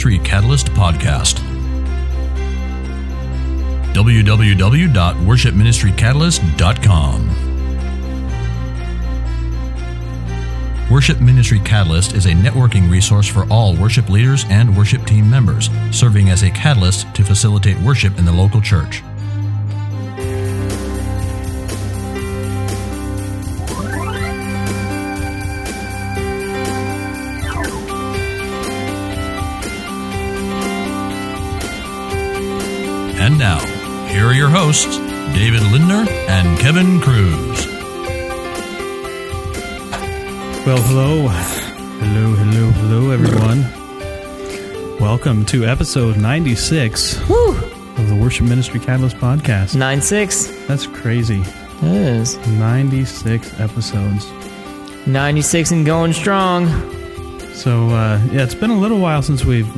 Ministry Catalyst Podcast. www.worshipministrycatalyst.com. Worship Ministry Catalyst is a networking resource for all worship leaders and worship team members, serving as a catalyst to facilitate worship in the local church. And now, here are your hosts, David Lindner and Kevin Cruz. Well, hello. Hello, hello, hello, everyone. Welcome to episode 96 of the Worship Ministry Catalyst podcast. Nine six. That's crazy. It is 96 episodes. ninety six and going strong. So, uh, yeah, it's been a little while since we've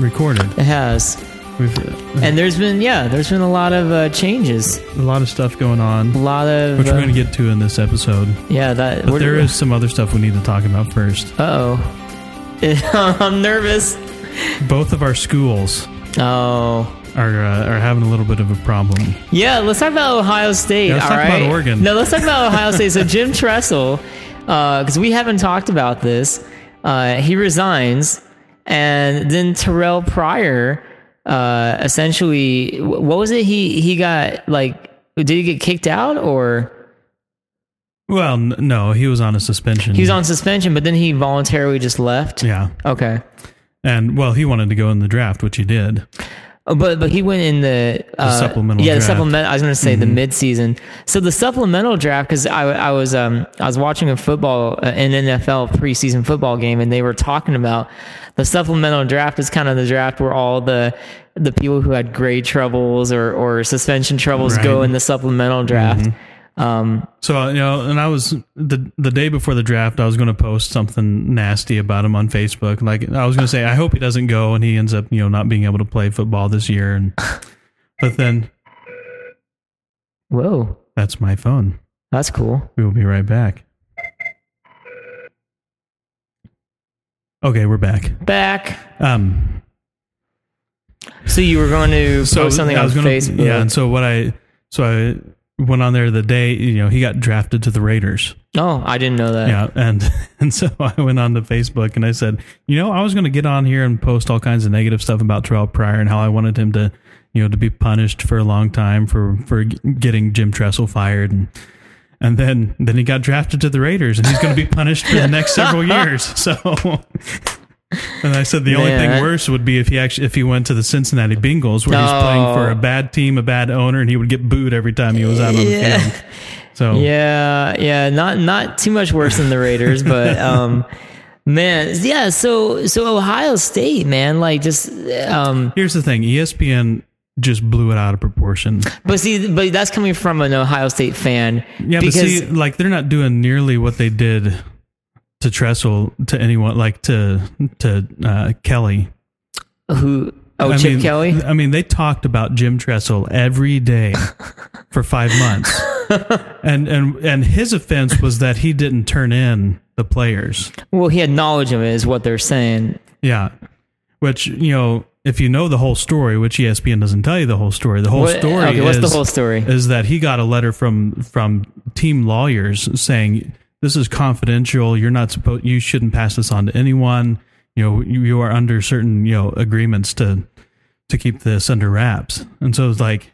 recorded. It has, We've uh, and there's been yeah, there's been a lot of uh, changes. a lot of stuff going on, A lot of which we're uh, going to get to in this episode. yeah. That But there is some other stuff we need to talk about first. Uh oh. I'm nervous. Both of our schools Oh. are uh, are having a little bit of a problem. Yeah, let's talk about Ohio State. Yeah, let's all talk about? Oregon. No, let's talk about Ohio State. So Jim Tressel, because we haven't talked about this, uh, he resigns, and then Terrell Pryor, uh, essentially, what was it? He he got like, did he get kicked out or? Well, n- no, he was on a suspension. He was on suspension, but then he voluntarily just left. Yeah. Okay. And well, he wanted to go in the draft, which he did. Oh, But but he went in the, uh, supplemental Yeah, the draft. Mm-hmm. supplement. I was going to say the midseason. So the supplemental draft because I, I was um I was watching a football uh, an NFL preseason football game and they were talking about the supplemental draft is kind of the draft where all the the people who had grade troubles or or suspension troubles go Right. Mm-hmm. in the supplemental draft. Um, So you know, and I was the the day before the draft, I was going to post something nasty about him on Facebook. Like I was going to say, I hope he doesn't go and he ends up you know not being able to play football this year. And but then whoa, that's my phone. that's cool. We will be right back. Okay, we're back. Back. Um, So you were going to so post something I on was gonna, Facebook. yeah. And so what I so I went on there the day you know he got drafted to the Raiders. Oh, I didn't know that. Yeah, and and so I went on to Facebook and I said, you know, I was going to get on here and post all kinds of negative stuff about Terrell Pryor and how I wanted him to, you know, to be punished for a long time for for getting Jim Tressel fired and and then then he got drafted to the Raiders and he's going to be punished for the next several years. So and I said the only Man. thing worse would be if he actually if he went to the Cincinnati Bengals where he's playing for a bad team, a bad owner, and he would get booed every time he was out on the field. So Yeah, yeah, not not too much worse than the Raiders, but um man, yeah, so so Ohio State, man, like just um Here's the thing: ESPN just blew it out of proportion. but see but that's coming from an Ohio State fan Yeah, but see, like they're not doing nearly what they did to Tressel to anyone, like to to uh, Kelly. who oh I Chip mean, Kelly? I mean, they talked about Jim Tressel every day for five months, and and and his offense was that he didn't turn in the players. Well, he had knowledge of it is what they're saying. Yeah, which you know. If you know the whole story, which ESPN doesn't tell you the whole story, the whole What- story okay, what's the whole story? is that he got a letter from from team lawyers saying this is confidential. You're not supposed. You shouldn't pass this on to anyone. You know, you, you are under certain you know agreements to to keep this under wraps. And so it's like,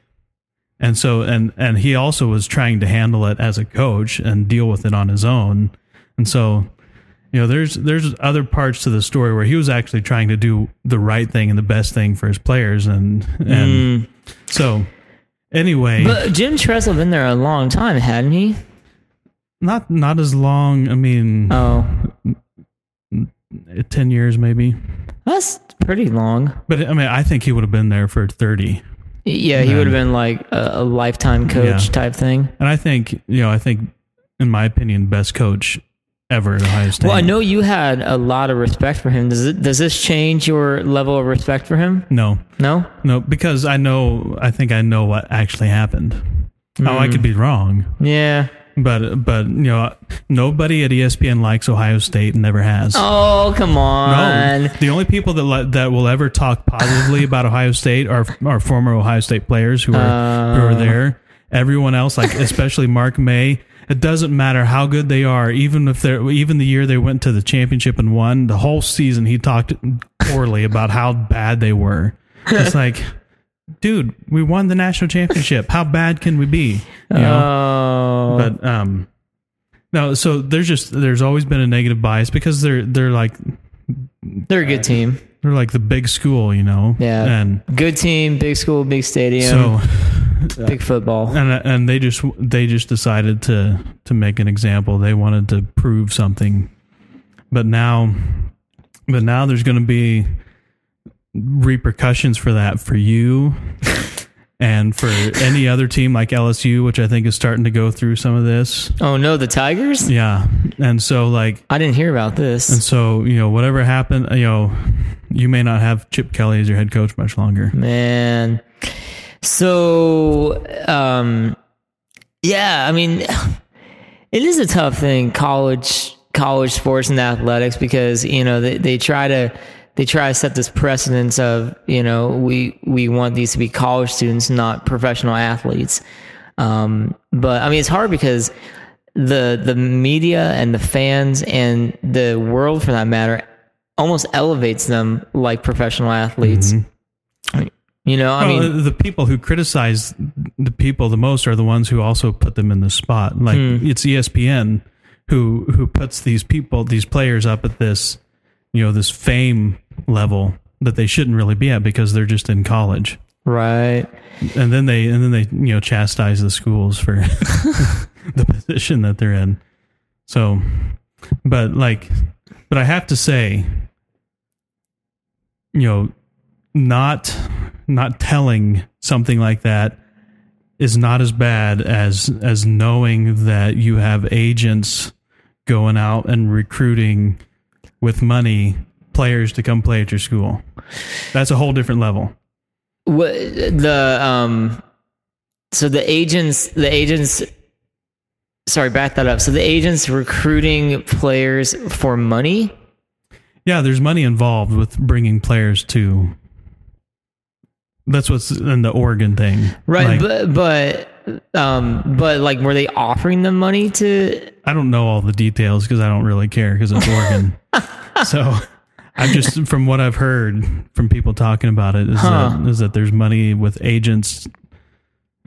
and so and and he also was trying to handle it as a coach and deal with it on his own. And so, you know, there's there's other parts to the story where he was actually trying to do the right thing and the best thing for his players. And and hmm. so anyway. But Jim Tressel been there a long time, hadn't he? Not not as long. I mean, Oh, ten years maybe. that's pretty long. But I mean, I think he would have been there for thirty. Yeah, he would have been like a, a lifetime coach Yeah. type thing. And I think you know, I think, in my opinion, best coach ever at Ohio State. Well, I know you had a lot of respect for him. Does it, does this change your level of respect for him? No, No. no, because I know. I think I know what actually happened. Now I hmm. could be wrong, Yeah. But but you know nobody at ESPN likes Ohio State and never has. Oh, come on. No, the only people that li- that will ever talk positively about Ohio State are are former Ohio State players who are who are uh. there. Everyone else, like especially Mark May, it doesn't matter how good they are. Even if they're even the year they went to the championship and won, the whole season he talked poorly about how bad they were. It's like, dude, we won the national championship. How bad can we be? You know? Oh, but um no so there's just there's always been a negative bias because they're they're like they're a good team. they're like the big school you know Yeah. and Good team, big school, big stadium, so big football. and and they just they just decided to to make an example they wanted to prove something but now but now there's going to be repercussions for that for you and for any other team like LSU which I think is starting to go through some of this Oh no, the Tigers? yeah and so like I didn't hear about this. And so, you know, whatever happened, you know, you may not have Chip Kelly as your head coach much longer. Man. So, um, yeah, I mean, it is a tough thing, college, college sports and athletics, because, you know, they, they try to, they try to set this precedence of, you know, we, we want these to be college students, not professional athletes. Um, but I mean, it's hard because the, the media and the fans and the world for that matter almost elevates them like professional athletes. You know, I Well, mean, the people who criticize the people the most are the ones who also put them in the spot. Like Hmm. it's ESPN who who puts these people, these players up at this, you know, this fame level that they shouldn't really be at because they're just in college. right? And then they and then they, you know, chastise the schools for the position that they're in. So, but like, but I have to say, you know, not not telling something like that is not as bad as as knowing that you have agents going out and recruiting with money players to come play at your school. That's a whole different level. What the um, so the agents, the agents. Sorry, back that up. So the agents recruiting players for money. Yeah, there's money involved with bringing players to. That's what's in the Oregon thing, Right, Like, but but um, but like, were they offering them money to? I don't know all the details because I don't really care because it's Oregon. so I'm just from what I've heard from people talking about it is Huh. that is that there's money with agents,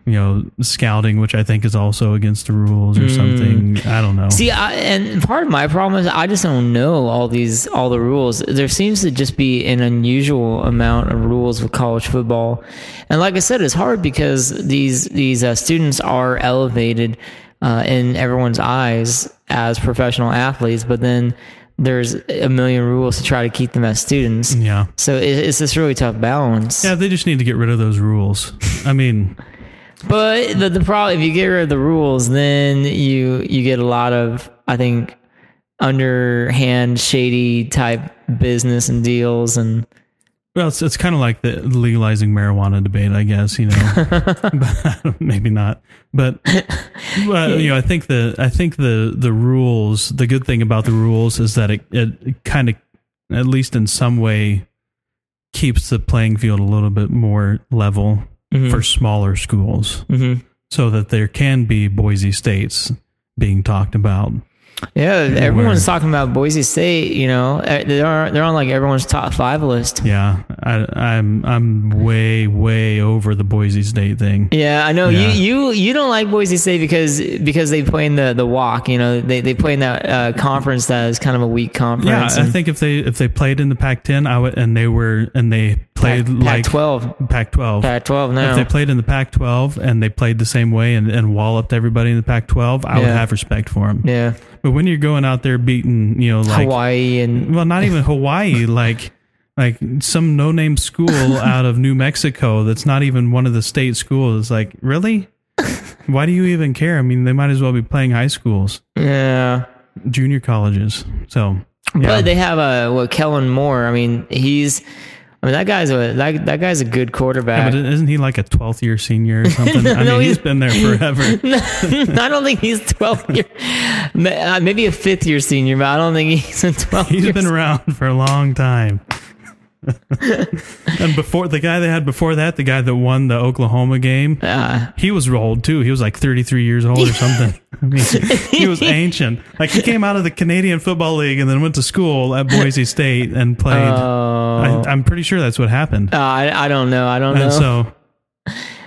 you know, scouting, which I think is also against the rules or something. I don't know. See, I, and part of my problem is I just don't know all these all the rules. There seems to just be an unusual amount of rules with college football, and like I said, it's hard because these these uh, students are elevated uh, in everyone's eyes as professional athletes, but then there's a million rules to try to keep them as students. yeah. So it, it's this really tough balance. Yeah, they just need to get rid of those rules. I mean, But the, the problem, if you get rid of the rules, then you you get a lot of, I think, underhand, shady type business and deals, and Well, it's it's kind of like the legalizing marijuana debate, I guess. You know, but, maybe not. But well, you know, I think the I think the the rules. The good thing about the rules is that it it kind of, at least in some way, keeps the playing field a little bit more level for smaller schools, Mhm. so that there can be Boise states being talked about. Yeah, everyone's talking about Boise State. You know, Uh, they're they're on like everyone's top five list. Yeah, I, I'm I'm way way over the Boise State thing. Yeah, I know Yeah. you you you don't like Boise State because because they play in the the walk. You know, they they play in that uh, conference that is kind of a weak conference. Yeah, conference. I think if they if they played in the Pac-10, I would, and they were and they played Pac, like Pac-12, Pac-12. Pac-12 now. If they played in the Pac-12 and they played the same way and, and walloped everybody in the Pac-12, I would have respect for them. yeah, But when you're going out there beating, you know, like Hawaii and well, not even Hawaii, like like some no-name school out of New Mexico that's not even one of the state schools. Like, really? Why do you even care? I mean, they might as well be playing high schools, yeah. junior colleges. So, yeah. But they have a what Kellen Moore. I mean, he's I mean, that guy's a that, that guy's a good Yeah, quarterback. but isn't he like a 12th year senior or something? I No, mean, he's- he's been there forever. I don't think he's 12 year, uh, maybe a fifth year senior, but I don't think he's a 12 He's years. been around for a long time. and before the guy they had before that, the guy that won the Oklahoma game, Uh, he was old too. He was like 33 years old or something. I mean, he was ancient. Like he came out of the Canadian Football League and then went to school at Boise State and played. oh, I, I'm pretty sure that's what happened. Uh, I, I don't know. I don't know. So,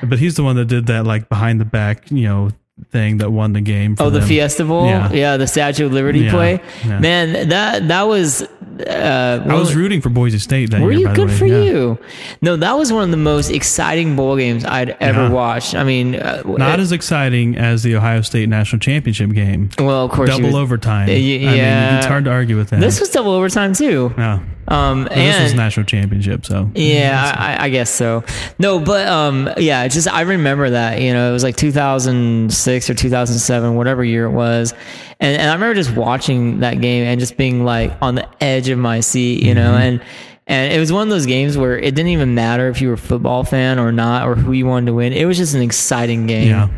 but he's the one that did that like behind the back, you know, thing that won the game. For Oh, the them. Bowl, Yeah. yeah, the Statue of Liberty Yeah, play. yeah. Man, that that was. Uh, I was rooting for Boise State that Were year. you good for Yeah. you? No, that was one of the most exciting bowl games I'd ever Yeah. watched. I mean, uh, Not as exciting as the Ohio State national championship game. well, of course, Double was- overtime. Uh, y- I mean, yeah. it's hard to argue with that. This was double overtime too. yeah. Um, But this was national championship, so yeah, I, I guess so. No, but um, yeah, just I remember that. You know, it was like 2006 or 2007, whatever year it was, and and I remember just watching that game and just being like on the edge of my seat. You Mm-hmm. know, and. And it was one of those games where it didn't even matter if you were a football fan or not, or who you wanted to win. It was just an exciting game. Yeah.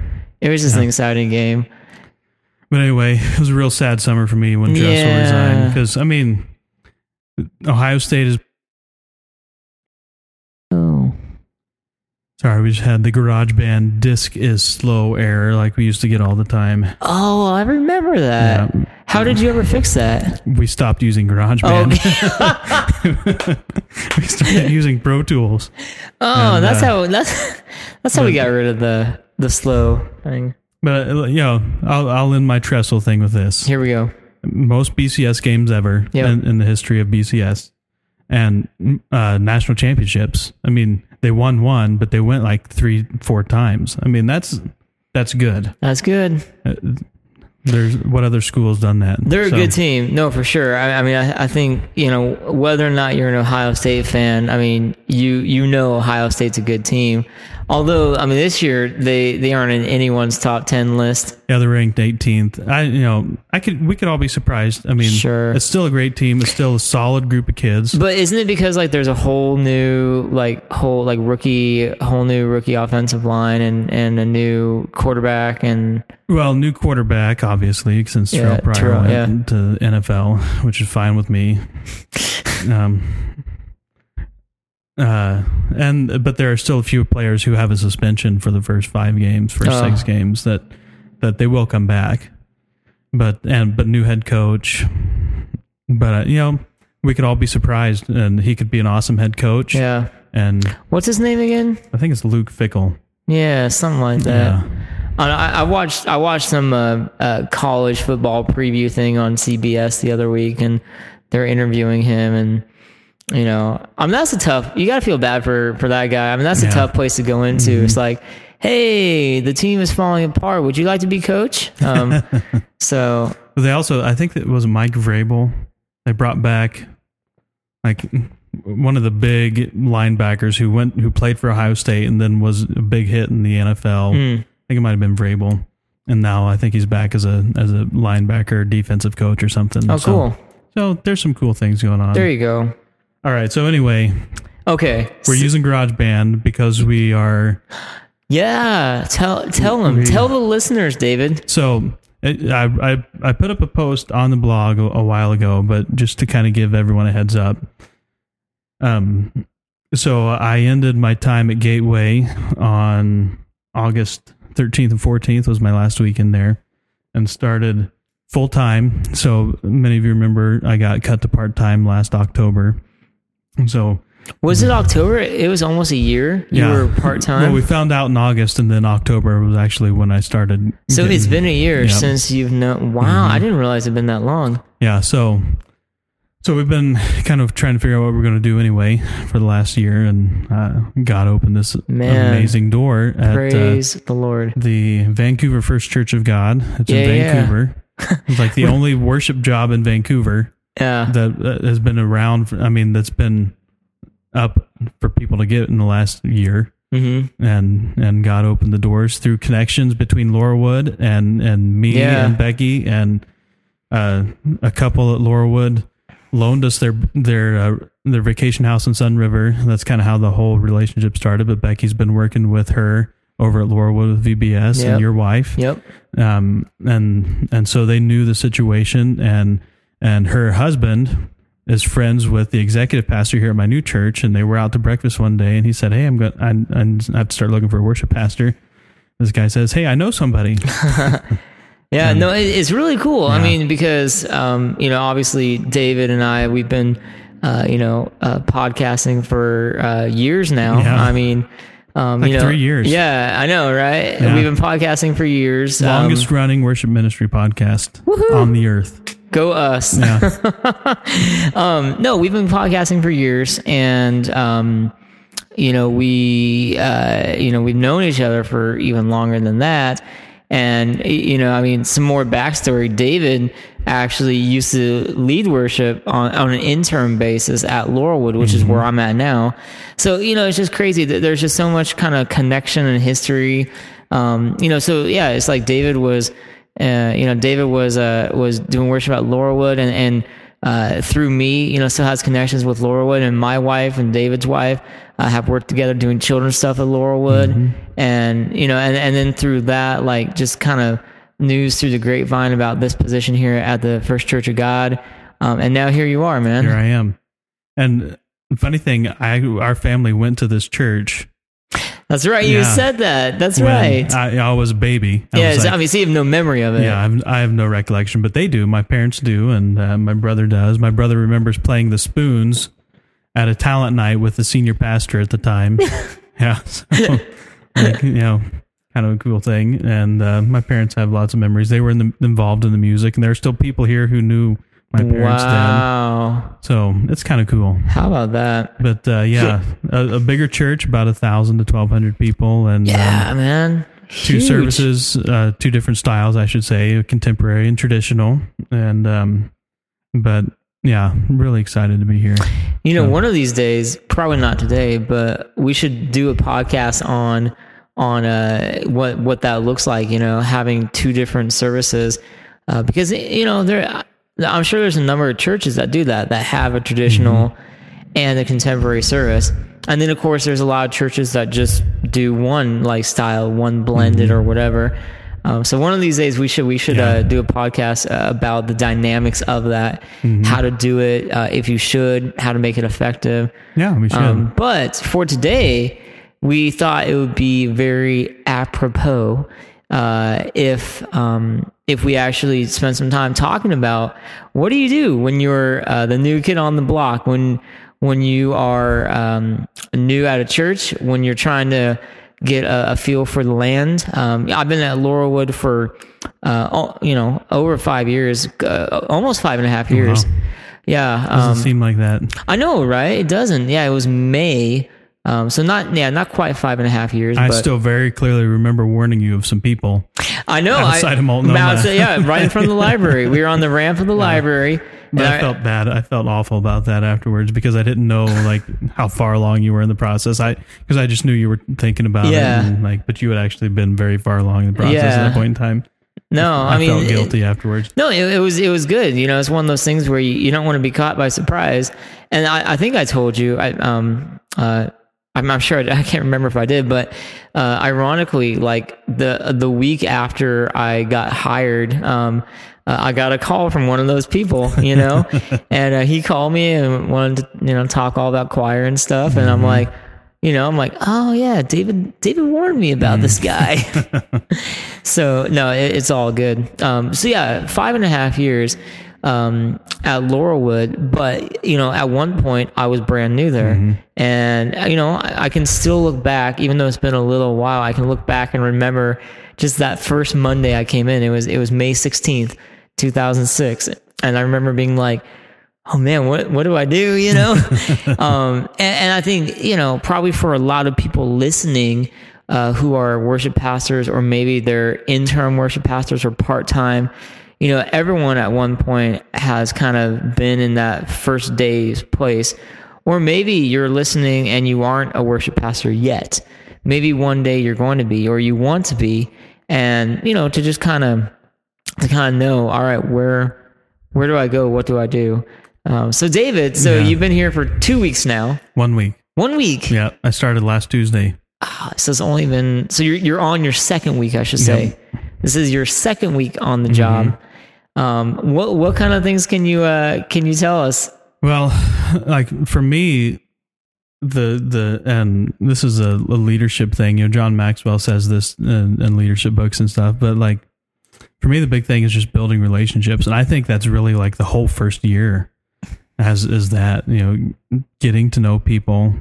It was just an exciting game. But anyway, it was a real sad summer for me when Tressel Yeah. resigned because I mean, Ohio State is Oh. sorry. We just had the Garage Band disc is slow error like we used to get all the time. Oh, I remember that. Yeah. How did you ever fix that? We stopped using Garage Oh, Band. okay. we started using Pro Tools. Oh, And, that's uh, how that's that's how we got rid of the the slow thing. But uh, you know, I'll I'll end my Tressel thing with this. Here we go. Most BCS games ever Yep. in, in the history of BCS and uh, national championships. I mean, they won one, but they went like three, four times. I mean, that's that's good. That's good. There's what other schools done that? They're a good team. No, for sure. I, I mean, I, I think you know whether or not you're an Ohio State fan. I mean, you you know Ohio State's a good team. Although, I mean, this year they they aren't in anyone's top ten list. Yeah, they're ranked 18th. I you know I could we could all be surprised. I mean, Sure. it's still a great team. It's still a solid group of kids. But isn't it because like there's a whole new like whole like rookie whole new rookie offensive line and and a new quarterback and Well, new quarterback, obviously, since Yeah, Terrell Pryor Terrell, went yeah. to NFL, which is fine with me. um, uh, and but there are still a few players who have a suspension for the first five games, first Oh. six games that that they will come back. But and but new head coach, but uh, you know we could all be surprised, and he could be an awesome head coach. yeah. And What's his name again? I think it's Luke Fickell. Yeah, something like that. Yeah. I, I watched I watched some uh, uh, college football preview thing on CBS the other week, and they're interviewing him, and you know, I mean that's a tough. You got to feel bad for for that guy. I mean that's a tough place to go into. It's like, hey, the team is falling apart. Would you like to be coach? Um, so But they also, I think it was Mike Vrabel. They brought back like one of the big linebackers who went who played for Ohio State and then was a big hit in the NFL. hmm. I think it might have been Vrabel, and now I think he's back as a as a linebacker, defensive coach or something. oh, So- cool. So there's some cool things going on. There you go. All right. So anyway, Okay. we're using GarageBand because we are. yeah. Tell tell them. We- Tell the listeners, David. So it, I, I I put up a post on the blog a, a while ago, but just to kind of give everyone a heads up. Um, so I ended my time at Gateway on August 13th and 14th was my last week in there, and started full time. So many of you remember I got cut to part time last October. So Was it October? It was almost a year. You Yeah. were part time. well, we found out in August, and then October was actually when I started. So getting- it's been a year since you've known. Wow, I didn't realize it'd been that long. Yeah, so so we've been kind of trying to figure out what we're going to do anyway for the last year, and uh, God opened this Man. amazing door at uh, Praise the Lord. the Vancouver First Church of God. It's Yeah, in. Vancouver. it's like the only worship job in Vancouver Yeah, that has been around. For, I mean, that's been up for people to get in the last year. hmm And and God opened the doors through connections between Laurelwood and and me Yeah. and Becky and uh, a couple at Laurelwood loaned us their their uh, their vacation house in Sunriver. That's kind of how the whole relationship started. But Becky's been working with her over at Laurelwood with VBS Yep. and your wife. Yep. Um, and and so they knew the situation, and and her husband is friends with the executive pastor here at my new church, and they were out to breakfast one day, and he said, "Hey, I'm going, I, I have to start looking for a worship pastor." This guy says, "Hey, I know somebody." Yeah, no, it, it's really cool. I mean, because um, you know, obviously, David and I, we've been, uh, you know, uh, podcasting for uh, years now. Yeah. I mean, um, Like you know, three years. Yeah, I know, right? Yeah. We've been podcasting for years. Um, Longest running worship ministry podcast on the earth. Go us. Yeah, Um, no, we've been podcasting for years, and um, you know, we, uh, you know, we've known each other for even longer than that. And you know, I mean, some more backstory. David actually used to lead worship on, on an interim basis at Laurelwood, which is where I'm at now. So you know, it's just crazy that there's just so much kind of connection and history. Um, you know, so yeah, it's like David was, uh, you know, David was uh, was doing worship at Laurelwood, and and uh, through me, you know, still has connections with Laurelwood, and my wife and David's wife uh, have worked together doing children's stuff at Laurelwood, and you know, and and then through that, like just kind of news through the grapevine about this position here at the First Church of God, um, and now here you are, man. here I am. And funny thing, I our family went to this church. That's right. You Yeah. said that. That's when right. I, I was a baby. I yeah, was like- I you have no memory of it. Yeah, I've, I have no recollection, but they do. My parents do, and uh, my brother does. My brother remembers playing the spoons at a talent night with the senior pastor at the time. yeah, so, like, you know, kind of a cool thing. And uh, my parents have lots of memories. They were in the, involved in the music, and there are still people here who knew my parents. Wow. So it's kind of cool. How about that? But uh, yeah, a, a bigger church, about a thousand to twelve hundred people, and um, Yeah, man. two services, uh, two different styles, I should say, contemporary and traditional. And, um, but yeah, really excited to be here. You know, So- one of these days, probably not today, but we should do a podcast on on uh, what what that looks like. You know, having two different services, uh, because you know there. I'm sure there's a number of churches that do that that have a traditional Mm-hmm. and a contemporary service, and then of course there's a lot of churches that just do one like style, one blended or whatever. Um, so one of these days we should we should Mm-hmm. Yeah. uh, do a podcast uh, about the dynamics of that, Mm-hmm. how to do it, uh, if you should, how to make it effective. Yeah, we should. Um, but for today, we thought it would be very apropos uh, if um, if we actually spend some time talking about what do you do when you're uh, the new kid on the block when when you are um, new at a church when you're trying to get a, a feel for the land. Um, I've been at Laurelwood for uh, you know over five years, uh, almost five and a half years. wow. Yeah, Doesn't um, seem like that. I know, right? It doesn't. Yeah, it was May. Um, so not yeah, not quite five and a half years. I still very clearly remember warning you of some people. I know. outside I, of Multnomah. outside- yeah, right in front of the library. We were on the ramp of the library. But I felt bad. I felt awful about that afterwards because I didn't know like how far along you were in the process. I because I just knew you were thinking about Yeah. it, and, like, but you had actually been very far along in the process at that point in time. no, I, I, mean, felt it- guilty afterwards. No, it, it was it was good. You know, it's one of those things where you, you don't want to be caught by surprise. And I, I think I told you, I um uh. I'm not sure. I can't remember if I did, but uh, ironically, like the the week after I got hired, um, uh, I got a call from one of those people, you know, and uh, he called me and wanted to, you know, talk all about choir and stuff, and I'm like, you know, I'm like, oh yeah, David David warned me about this guy. so no, it, it's all good. Um, so yeah, five and a half years um, at Laurelwood, but you know, at one point I was brand new there, and uh, you know, I, I can still look back, even though it's been a little while. I can look back and remember just that first Monday I came in. It was it was May sixteenth, two thousand six, and I remember being like. Oh man, what what do I do? You know, um, and, and I think you know probably for a lot of people listening uh, who are worship pastors or maybe they're interim worship pastors or part time, you know, everyone at one point has kind of been in that first day's place, or maybe you're listening and you aren't a worship pastor yet. Maybe one day you're going to be, or you want to be, and you know to just kind of to kind of know, all right, where where do I go? What do I do? Um, so David, so Yeah. you've been here for two weeks now. One week. One week. Yeah, I started last Tuesday. Ah, so it's only been so you're you're on your second week, I should say. This is your second week on the job. Um, what what kind of things can you uh can you tell us? Well, like for me, the the and this is a, a leadership thing. You know, John Maxwell says this in, in leadership books and stuff. But like for me, the big thing is just building relationships, and I think that's really like the whole first year. As is that you know, getting to know people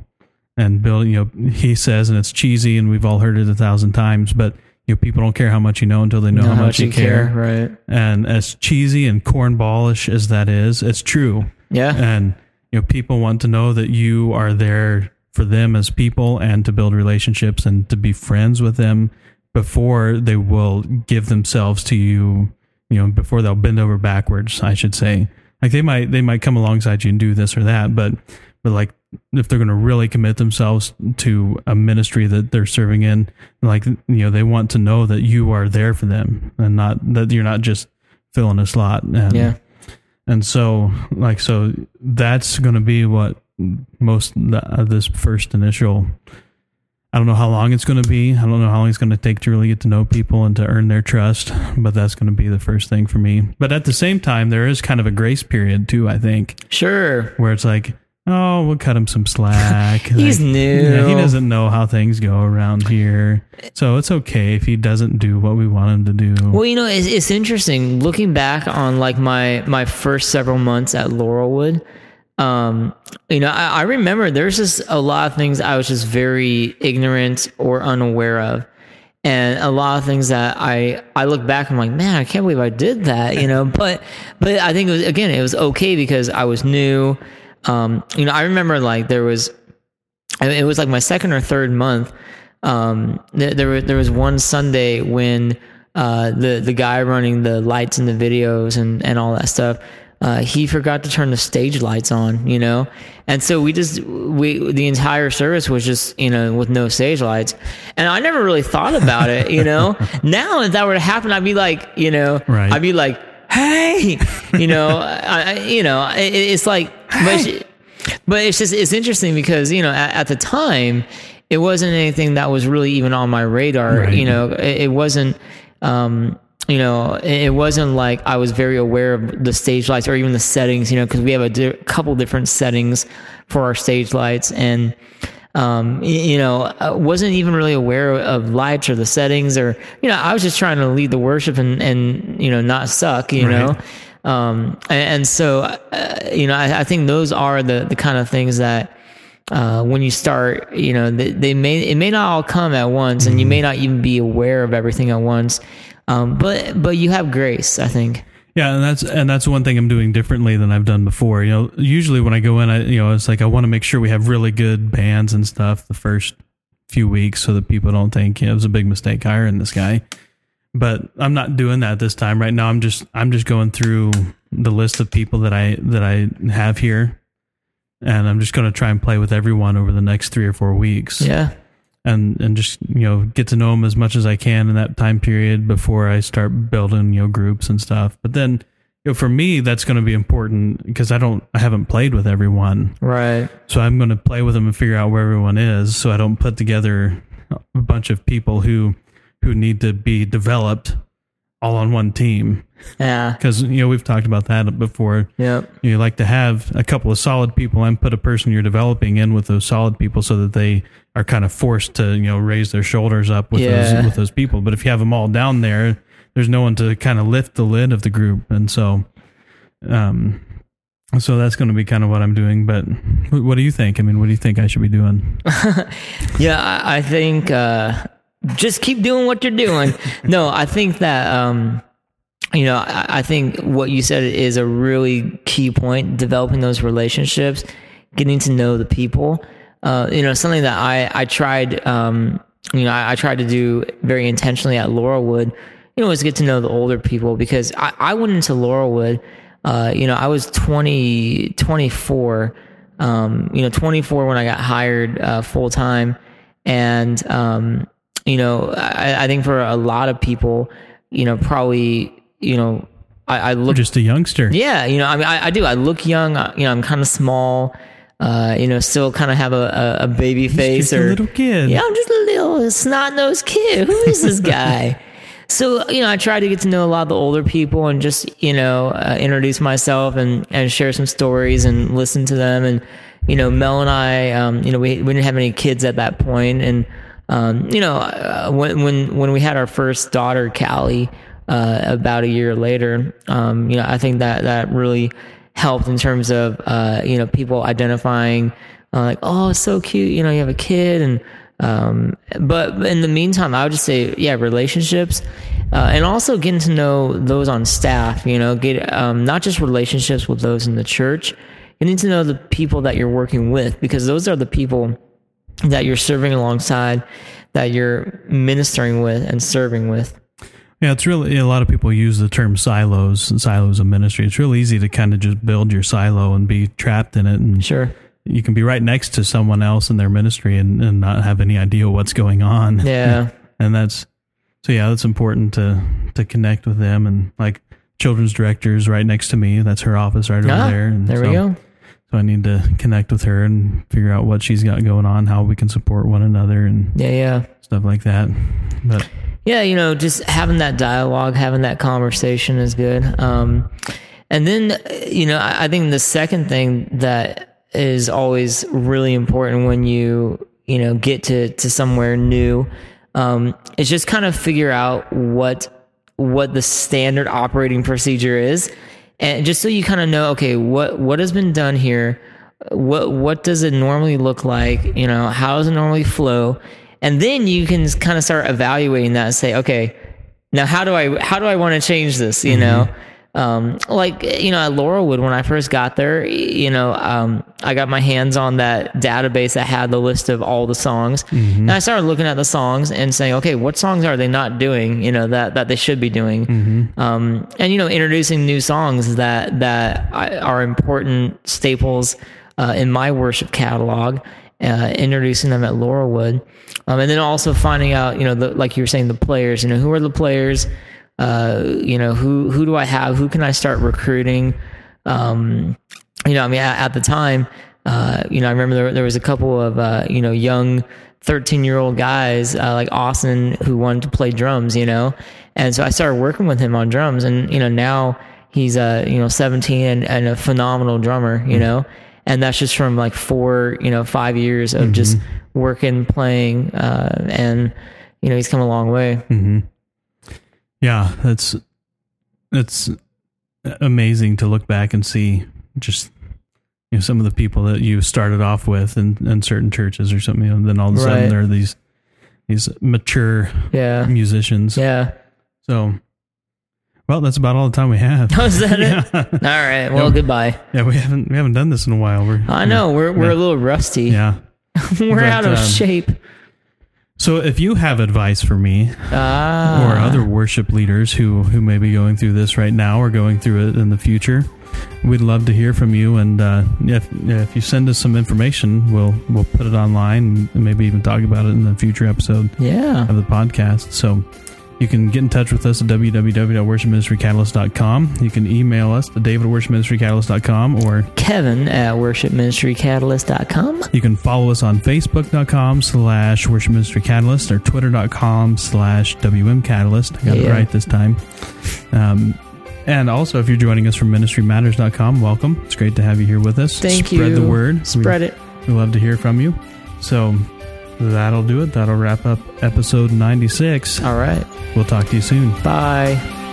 and building. You know, he says, and it's cheesy, and we've all heard it a thousand times, but. You know, people don't care how much you know until they know, how, much you care. right? And as cheesy and cornballish as that is, it's true Yeah, and you know people want to know that you are there for them as people and to build relationships and to be friends with them before they will give themselves to you you know before they'll bend over backwards i should say like they might they might come alongside you and do this or that but but like if they're going to really commit themselves to a ministry that they're serving in like you know they want to know that you are there for them and not that you're not just filling a slot. And yeah, and so like so that's going to be what most uh, this first initial i don't know how long it's going to be. I don't know how long it's going to take to really get to know people and to earn their trust but that's going to be the first thing for me. But at the same time there is kind of a grace period too i think. Sure. where it's like oh we'll cut him some slack He's Like, new. yeah, he doesn't know how things go around here so it's okay if he doesn't do what we want him to do Well, you know, it's, it's interesting looking back on like my my first several months at Laurelwood. Um, you know, I, I remember there's just a lot of things I was just very ignorant or unaware of, and a lot of things that I I look back and I'm like, man, I can't believe I did that. You know, but but I think it was again it was okay because I was new. Um, you know, I remember like there was it was like my second or third month. Um, there, there was there was one Sunday when uh, the the guy running the lights and the videos and and all that stuff. Uh, he forgot to turn the stage lights on, you know, and so we just we the entire service was just you know with no stage lights, and I never really thought about it, you know. now if that were to happen, I'd be like, you know, Right. I'd be like, hey, you know, I, I you know, it, it's like, but it's- but it's just it's interesting because you know at, at the time it wasn't anything that was really even on my radar Right. you know it, it wasn't um you know it, it wasn't like i was very aware of the stage lights or even the settings you know because we have a di- couple different settings for our stage lights and um, you know, I wasn't even really aware of lights or the settings, or you know, I was just trying to lead the worship and and you know not suck, you Right. know. Um, and, and so, uh, you know, I, I think those are the, the kind of things that, uh, when you start, you know, they, they may, it may not all come at once and you may not even be aware of everything at once. Um, but, but you have grace, I think. Yeah, and that's and that's one thing I'm doing differently than I've done before. You know, usually when I go in, I you know, it's like I want to make sure we have really good bands and stuff the first few weeks, so that people don't think you know, it was a big mistake hiring this guy. But I'm not doing that this time. Right now, I'm just I'm just going through the list of people that I that I have here, and I'm just going to try and play with everyone over the next three or four weeks Yeah. and and just you know get to know them as much as I can in that time period before I start building you know groups and stuff. But then you know for me that's going to be important because I don't I haven't played with everyone, Right. so I'm going to play with them and figure out where everyone is, so I don't put together a bunch of people who who need to be developed all on one team. Yeah. because you know we've talked about that before. Yep. you like to have a couple of solid people and put a person you're developing in with those solid people so that they are kind of forced to you know raise their shoulders up with Yeah. those with those people. But if you have them all down there there's no one to kind of lift the lid of the group. And so um so that's going to be kind of what I'm doing. But what do you think? I mean what do you think I should be doing? Yeah, I, I think uh, just keep doing what you're doing. no, I think that um, you know, I, I think what you said is a really key point. Developing those relationships, getting to know the people. Uh, you know, something that I I tried. Um, you know, I, I tried to do very intentionally at Laurelwood. You know, was get to know the older people because I, I went into Laurelwood. Uh, you know, I was 20, 24, um, you know, 24 when I got hired uh, full time. And, um, you know, I, I think for a lot of people, you know, probably, you know, I, I You're look just a youngster. yeah, you know, I mean, I, I do. I look young. uh, You know, I'm kind of small. Uh, you know, still kind of have a, a, baby face just a or little kid. Yeah, I'm just a little snot nosed kid. Who is this guy? so you know, I try to get to know a lot of the older people and just you know uh, introduce myself and and share some stories and listen to them. And you know, Mel and I, um, you know, we we didn't have any kids at that point, and um, you know, uh, when when when we had our first daughter, Callie uh, about a year later. Um, you know, I think that that really helped in terms of uh, you know people identifying uh, like, oh, it's so cute. You know, you have a kid, and um, but in the meantime, I would just say, yeah, relationships, uh, and also getting to know those on staff. You know, get um, not just relationships with those in the church. You need to know the people that you're working with because those are the people that you're serving alongside, that you're ministering with and serving with. Yeah, it's really a lot of people use the term silos and silos of ministry. It's real easy to kind of just build your silo and be trapped in it, and Sure. you can be right next to someone else in their ministry and, and not have any idea what's going on. Yeah. and that's so yeah, that's important to to connect with them and like children's directors right next to me. That's her office right over Ah, there. And there we go. So I need to connect with her and figure out what she's got going on, how we can support one another, and Yeah, yeah. stuff like that. But Yeah, you know, just having that dialogue, having that conversation is good. Um, and then, you know, I, I think the second thing that is always really important when you, you know, get to, to somewhere new, um, is just kind of figure out what, what the standard operating procedure is. And just so you kind of know, okay, what, what has been done here? What, what does it normally look like? You know, how does it normally flow? and then you can kind of start evaluating that and say okay now how do i how do i want to change this you mm-hmm. know um, like you know at laurelwood when i first got there you know um, i got my hands on that database that had the list of all the songs and i started looking at the songs and saying okay what songs are they not doing you know that that they should be doing um, and you know introducing new songs that that are important staples uh, in my worship catalog uh, introducing them at Laurelwood, um, and then also finding out, you know, the, like you were saying, the players. You know, who are the players? Uh, you know, who who do I have? Who can I start recruiting? Um, you know, I mean, at, at the time, uh, you know, I remember there, there was a couple of uh, you know young. 13 year old guys uh, like Austin who wanted to play drums, you know? And so I started working with him on drums and, you know, now he's, uh, you know, 17 and, and a phenomenal drummer, you know? And that's just from like four, you know, five years of just working, playing, uh, and, you know, he's come a long way. Yeah, that's it's amazing to look back and see just you know some of the people that you started off with in, in certain churches or something, and then all of a sudden Right. there are these these mature Yeah. musicians. Yeah. So, well, that's about all the time we have. Oh, is that yeah. it? All right. Well, goodbye. yeah, we haven't we haven't done this in a while. We're I know we're, we're a little rusty. yeah. we're But, out of um, shape. So if you have advice for me Ah. or other worship leaders who who may be going through this right now or going through it in the future, we'd love to hear from you. And uh, if if you send us some information, we'll we'll put it online and maybe even talk about it in a future episode yeah. of the podcast. So you can get in touch with us at www.worshipministrycatalyst.com. You can email us at david at worshipministrycatalyst.com or Kevin at worshipministrycatalyst.com. you can follow us on facebook.com slash worship ministry catalyst or twitter.com slash wm catalyst. I got it right this time. Um, and also, if you're joining us from ministrymatters.com, welcome. It's great to have you here with us. Thank Spread you. the word. Spread we, it. We love to hear from you. So that'll do it. That'll wrap up episode 96. All right. We'll talk to you soon. Bye.